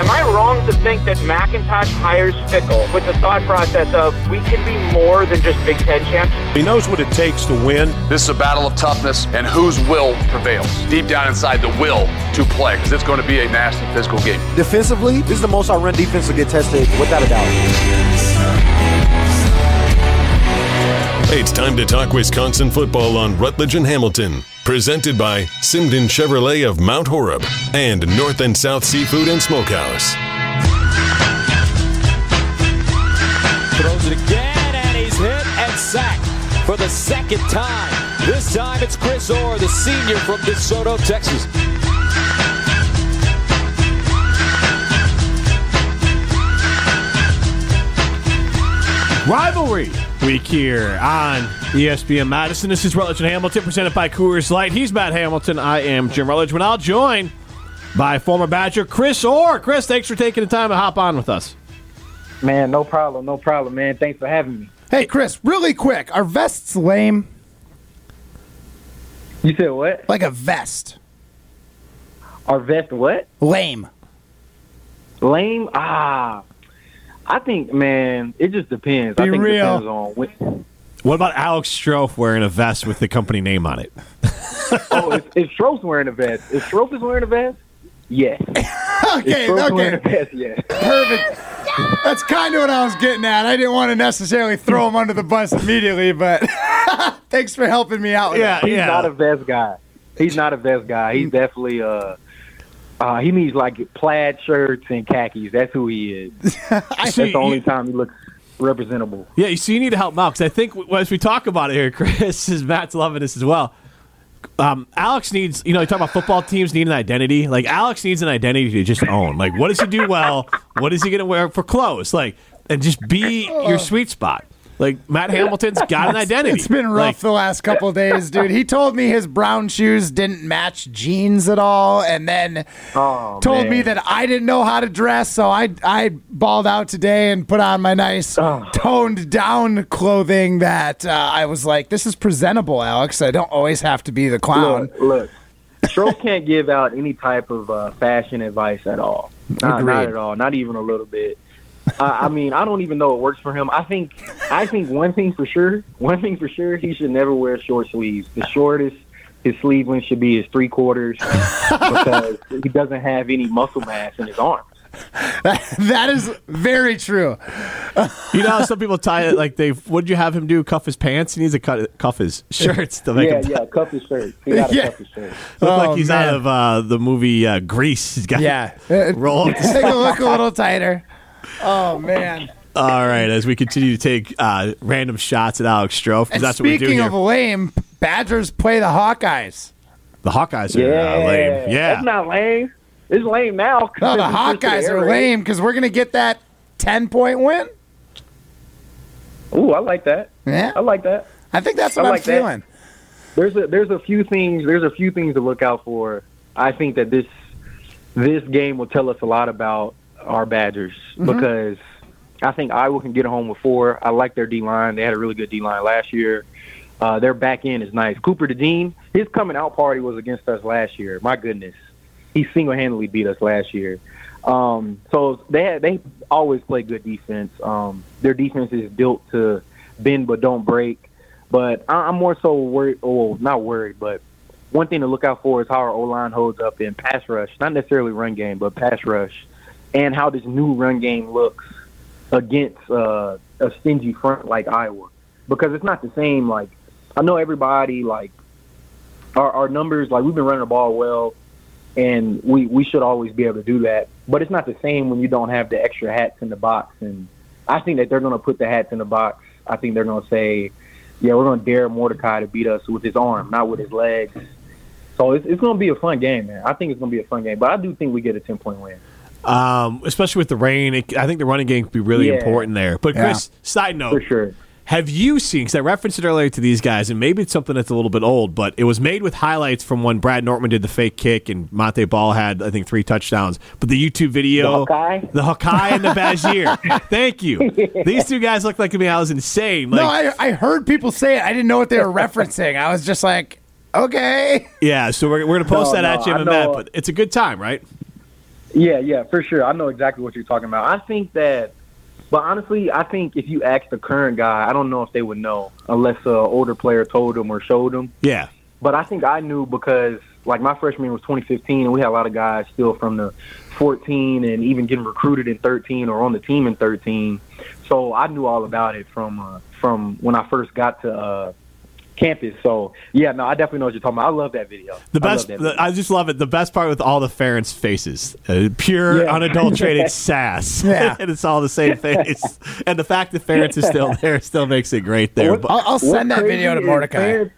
Am I wrong to think that McIntosh hires Fickell with the thought process of we can be more than just Big Ten champs? He knows what it takes to win. This is a battle of toughness and whose will prevails. Deep down inside, the will to play, because it's going to be a nasty physical game. Defensively, this is the most our run defense will get tested without a doubt. It's time to talk Wisconsin football on Rutledge and Hamilton. Presented by Simden Chevrolet of Mount Horeb and North and South Seafood and Smokehouse. Throws it again, and he's hit and sacked for the second time. This time it's Chris Orr, the senior from DeSoto, Texas. Rivalry week here on ESPN Madison. This is Rutledge and Hamilton, presented by Coors Light. He's Matt Hamilton. I am Jim Rutledge. When I'll join by former Badger Chris Orr. Chris, thanks for taking the time to hop on with us. Man, no problem, no problem, man. Thanks for having me. Hey, Chris, really quick. Are vests lame? You said what? Like a vest. Our vest what? Lame. Lame? Ah. I think, man, it just depends. Be I think real. it depends on when, What about Alex Strouf wearing a vest with the company name on it? Oh, is, is Strouf wearing a vest? Is Strouf is wearing a vest? Yes. Okay, is Strouf wearing a okay. vest? Yes. Perfect. That's kind of what I was getting at. I didn't want to necessarily throw him under the bus immediately, but thanks for helping me out with Yeah, that. He's not a vest guy. He's not a vest guy. He's definitely uh uh, he needs like plaid shirts and khakis. That's who he is. That's See, the only you- time he looks representable. Yeah, you see, you need to help him out because I think as we talk about it here, Chris, is Matt's loving this as well. Um, Alex needs, you know, you talk about football teams need an identity. Like Alex needs an identity to just own. Like, what does he do well? What is he going to wear for clothes? Like, and just be your sweet spot. Like Matt Hamilton's got an identity. It's been rough Like, the last couple of days, dude. He told me his brown shoes didn't match jeans at all, and then Oh, told man. me that I didn't know how to dress, so I I balled out today and put on my nice Oh. toned down clothing. That uh, I was like, this is presentable, Alex. I don't always have to be the clown. Look, look. Strouf can't give out any type of uh, fashion advice at all. Not, not at all. Not even a little bit. Uh, I mean, I don't even know it works for him. I think, I think one thing for sure, one thing for sure, he should never wear short sleeves. The shortest his sleeve length should be his three quarters because he doesn't have any muscle mass in his arms. that is very true. you know, how some people tie it like they. What did you have him do? Cuff his pants. He needs to cut cuff his shirts to make Yeah, him yeah, cuff his shirt. He got Yeah. cuff his shirt. look Oh, like he's man. out of uh, the movie uh, Grease. He's got Yeah, roll up. Take a look a little tighter. Oh man. All right, as we continue to take uh, random shots at Alex Strouf, because that's what we do speaking here. of lame, Badgers play the Hawkeyes. the Hawkeyes are Yeah, uh, lame. Yeah, that's not lame. It's lame now. No, the Hawkeyes air are lame because we're gonna get that ten point win. Ooh, I like that. Yeah, I like that. I think that's I what I'm like that. feeling. There's a there's a few things there's a few things to look out for. I think that this this game will tell us a lot about our Badgers Mm-hmm. because I think Iowa can get a home with four. I like their D line. They had a really good D line last year. Uh, their back end is nice. Cooper DeJean, his coming out party was against us last year. My goodness, he single handedly beat us last year. Um, so they had, they always play good defense. Um, their defense is built to bend but don't break. But I- I'm more so worried, or not worried, but one thing to look out for is how our O line holds up in pass rush, not necessarily run game, but pass rush, and how this new run game looks against uh, a stingy front like Iowa, because it's not the same. Like I know everybody like our, our numbers, like we've been running the ball well, and we we should always be able to do that. But it's not the same when you don't have the extra hats in the box. And I think that they're going to put the hats in the box. I think they're going to say, "Yeah, we're going to dare Mordecai to beat us with his arm, not with his legs." So it's, it's going to be a fun game, man. I think it's going to be a fun game. But I do think we get a ten point win. Um, especially with the rain. It, I think the running game could be really Yeah. important there. But Chris, side note, For sure. Have you seen? Because I referenced it earlier to these guys, and maybe it's something that's a little bit old, but it was made with highlights from when Brad Nortman did the fake kick and Montee Ball had, I think, three touchdowns. But the YouTube video, The Hawkeye? the Hawkeye and the Bazier. Thank you. These two guys looked like to me. I was insane. Like, no, I, I heard people say it. I didn't know what they were referencing. I was just like, okay. Yeah, so we're, we're going to post No, that at no, Jim I and Matt, know. but it's a good time, right? Yeah, yeah, for sure. I know exactly what you're talking about. I think that, but honestly, I think if you ask the current guy, I don't know if they would know unless an older player told them or showed them. Yeah. But I think I knew because, like, my freshman year was 2015, and we had a lot of guys still from the 14 and even getting recruited in 13 or on the team in 13. So I knew all about it from uh, from when I first got to uh, campus. So yeah, no, I definitely know what you're talking about. I love that video. The I love best, that the. I just love it. The best part with all the Ferentz faces, uh, pure, Yeah. unadulterated sass, Yeah. and it's all the same face. and the fact that Ferentz is still there still makes it great there. What- But- I'll, I'll send that video to Mordecai. Ferentz-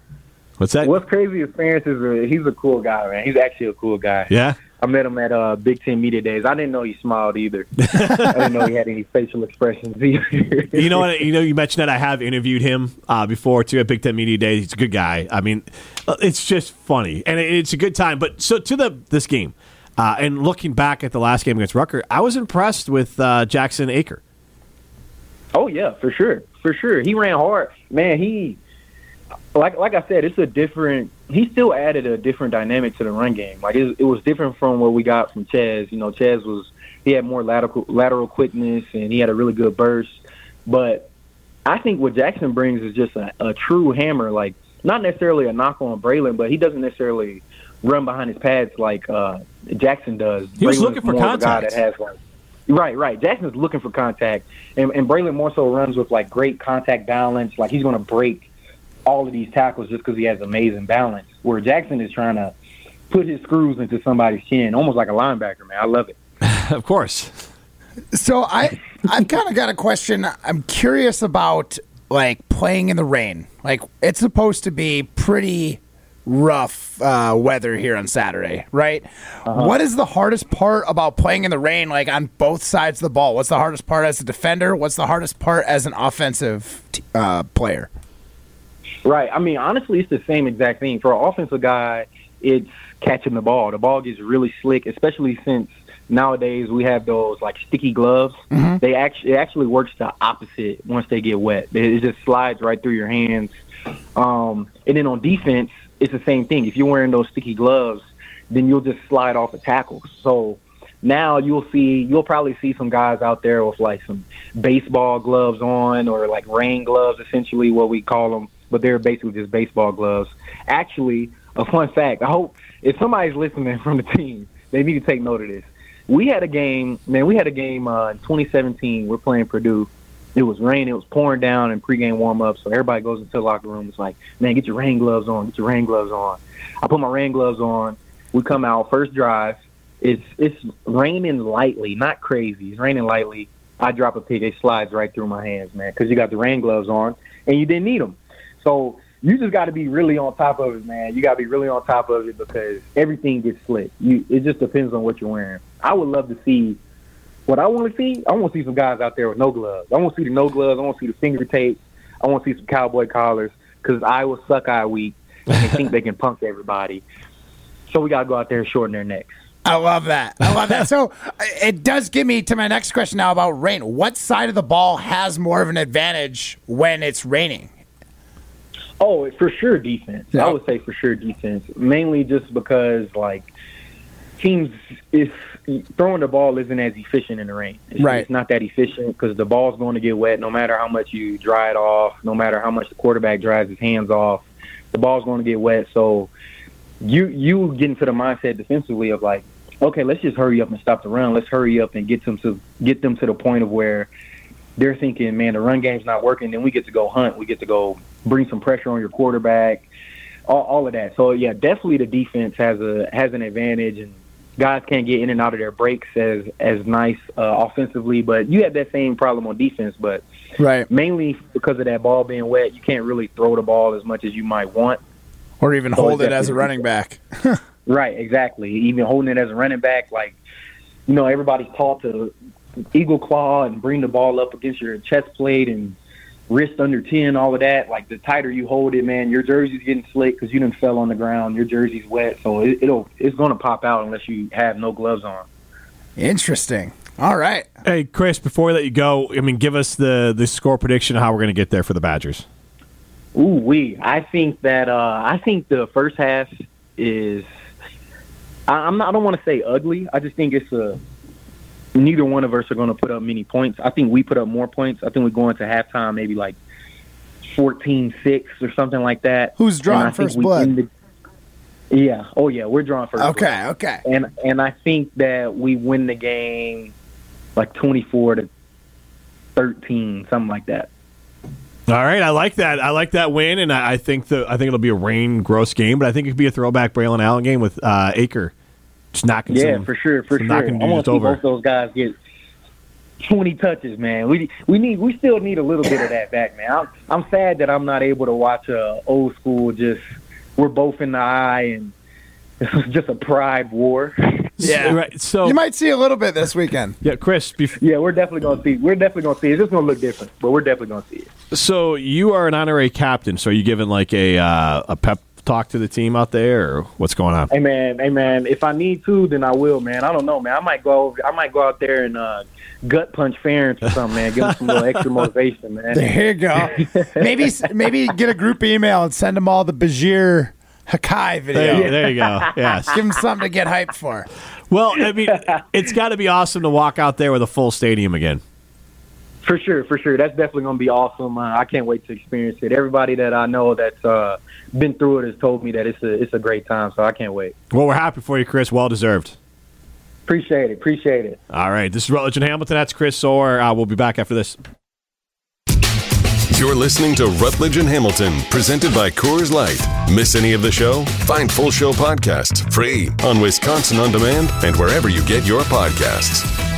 what's that? What's crazy is Ferentz is a, he's a cool guy, man. He's actually a cool guy. Yeah. I met him at uh, Big Ten Media Days. I didn't know he smiled either. I didn't know he had any facial expressions either. You know what? You know, you mentioned that I have interviewed him uh, before too at Big Ten Media Day. He's a good guy. I mean, uh, it's just funny and it's a good time. But so to the this game, uh, and looking back at the last game against Rutgers, I was impressed with uh, Jackson Acker. Oh yeah, for sure, for sure. He ran hard, man. He like like I said, it's a different. He still added a different dynamic to the run game. Like it, it was different from what we got from Chez. You know, Chez was he had more lateral lateral quickness and he had a really good burst. But I think what Jackson brings is just a, a true hammer. Like not necessarily a knock on Braelon, but he doesn't necessarily run behind his pads like uh, Jackson does. He was Braelon's looking for more of a guy contact. that has like Right, right. Jackson's looking for contact, and, and Braelon more so runs with like great contact balance. Like he's going to break all of these tackles just because he has amazing balance. Where Jackson is trying to put his screws into somebody's chin, almost like a linebacker. Man, I love it. of course. So I I've kind of got a question. I'm curious about like playing in the rain. Like it's supposed to be pretty rough uh, weather here on Saturday, right? What is the hardest part about playing in the rain? Like on both sides of the ball. What's the hardest part as a defender? What's the hardest part as an offensive t- uh, player? Right. I mean, honestly, it's the same exact thing. For an offensive guy, it's catching the ball. The ball gets really slick, especially since nowadays we have those like sticky gloves. They actually it actually works the opposite once they get wet. It just slides right through your hands. Um, and then on defense, it's the same thing. If you're wearing those sticky gloves, then you'll just slide off the tackles. So now you'll see you'll probably see some guys out there with like some baseball gloves on or like rain gloves essentially what we call them but they're basically just baseball gloves actually a fun fact i hope if somebody's listening from the team they need to take note of this we had a game man we had a game uh, in 2017 we're playing purdue it was raining it was pouring down in pregame warm-up so everybody goes into the locker room it's like man get your rain gloves on get your rain gloves on i put my rain gloves on we come out first drive it's it's raining lightly, not crazy. It's raining lightly. I drop a pick, it slides right through my hands, man, because you got the rain gloves on and you didn't need them. So you just got to be really on top of it, man. You got to be really on top of it because everything gets slick. You it just depends on what you're wearing. I would love to see what I want to see. I want to see some guys out there with no gloves. I want to see the no gloves. I want to see the finger tapes. I want to see some cowboy collars because Iowa suck eye week and think they can punk everybody. So we got to go out there and shorten their necks. I love that. I love that. So it does get me to my next question now about rain. What side of the ball has more of an advantage when it's raining? Oh, for sure defense. Yeah. I would say for sure defense. Mainly just because like teams if throwing the ball isn't as efficient in the rain. It's, Right. it's not that efficient because the ball's going to get wet no matter how much you dry it off, no matter how much the quarterback dries his hands off. The ball's going to get wet. So you you get into the mindset defensively of like, okay, let's just hurry up and stop the run. Let's hurry up and get them to get them to the point of where they're thinking, man, the run game's not working. Then we get to go hunt. We get to go bring some pressure on your quarterback. All, all of that. So yeah, definitely the defense has a has an advantage, and guys can't get in and out of their breaks as as nice uh, offensively. But you have that same problem on defense, but Right. mainly because of that ball being wet, you can't really throw the ball as much as you might want. Or even So hold it as a running back. Right, exactly. Even holding it as a running back, like you know, everybody's taught to eagle claw and bring the ball up against your chest plate and wrist under ten, all of that. Like the tighter you hold it, man, your jersey's getting slick because you didn't fell on the ground. Your jersey's wet, so it, it'll it's going to pop out unless you have no gloves on. Interesting. All right. Hey, Chris, before we let you go, I mean, give us the the score prediction of how we're going to get there for the Badgers. Ooh, we. I think that uh, I think the first half is. I, I'm not. I don't want to say ugly. I just think it's a. Neither one of us are going to put up many points. I think we put up more points. I think we go into halftime maybe like 14-6 or something like that. Who's And drawing I think first we blood? end the- yeah. Oh yeah, we're drawing first. blood Okay, okay. and and I think that we win the game like twenty four to thirteen, something like that. All right, I like that. I like that win, and I, I think the I think it'll be a rain gross game, but I think it could be a throwback Braelon Allen game with uh, Acker just knocking. Yeah, some, for sure, for some sure. I want to see over. both those guys get twenty touches, man. We we need we still need a little bit of that back, man. I'm I'm sad that I'm not able to watch a old school just we're both in the eye and this was just a pride war. Yeah, right. So You might see a little bit this weekend. yeah, Chris. Bef- yeah, we're definitely gonna see. We're definitely gonna see. it. It's just gonna look different, but we're definitely gonna see it. so you are an honorary captain. So are you giving like a uh, a pep talk to the team out there, or what's going on? Hey man, hey man, if I need to, then I will, man. I don't know, man. I might go over, I might go out there and uh, gut punch Ferentz or something, man. Give him some little extra motivation, man. There you go. maybe maybe get a group email and send them all the Bajir Hakai video. There, you- there you go. Yes. Give them something to get hyped for. Well, I mean, it's got to be awesome to walk out there with a full stadium again. For sure, for sure. That's definitely going to be awesome. Uh, I can't wait to experience it. Everybody that I know that's uh, been through it has told me that it's a it's a great time. So I can't wait. Well, we're happy for you, Chris. Well deserved. Appreciate it. Appreciate it. All right, this is Rutledge and Hamilton. That's Chris Orr. Uh, we'll be back after this. You're listening to Rutledge and Hamilton, presented by Coors Light. Miss any of the show? Find full show podcasts free on Wisconsin On Demand and wherever you get your podcasts.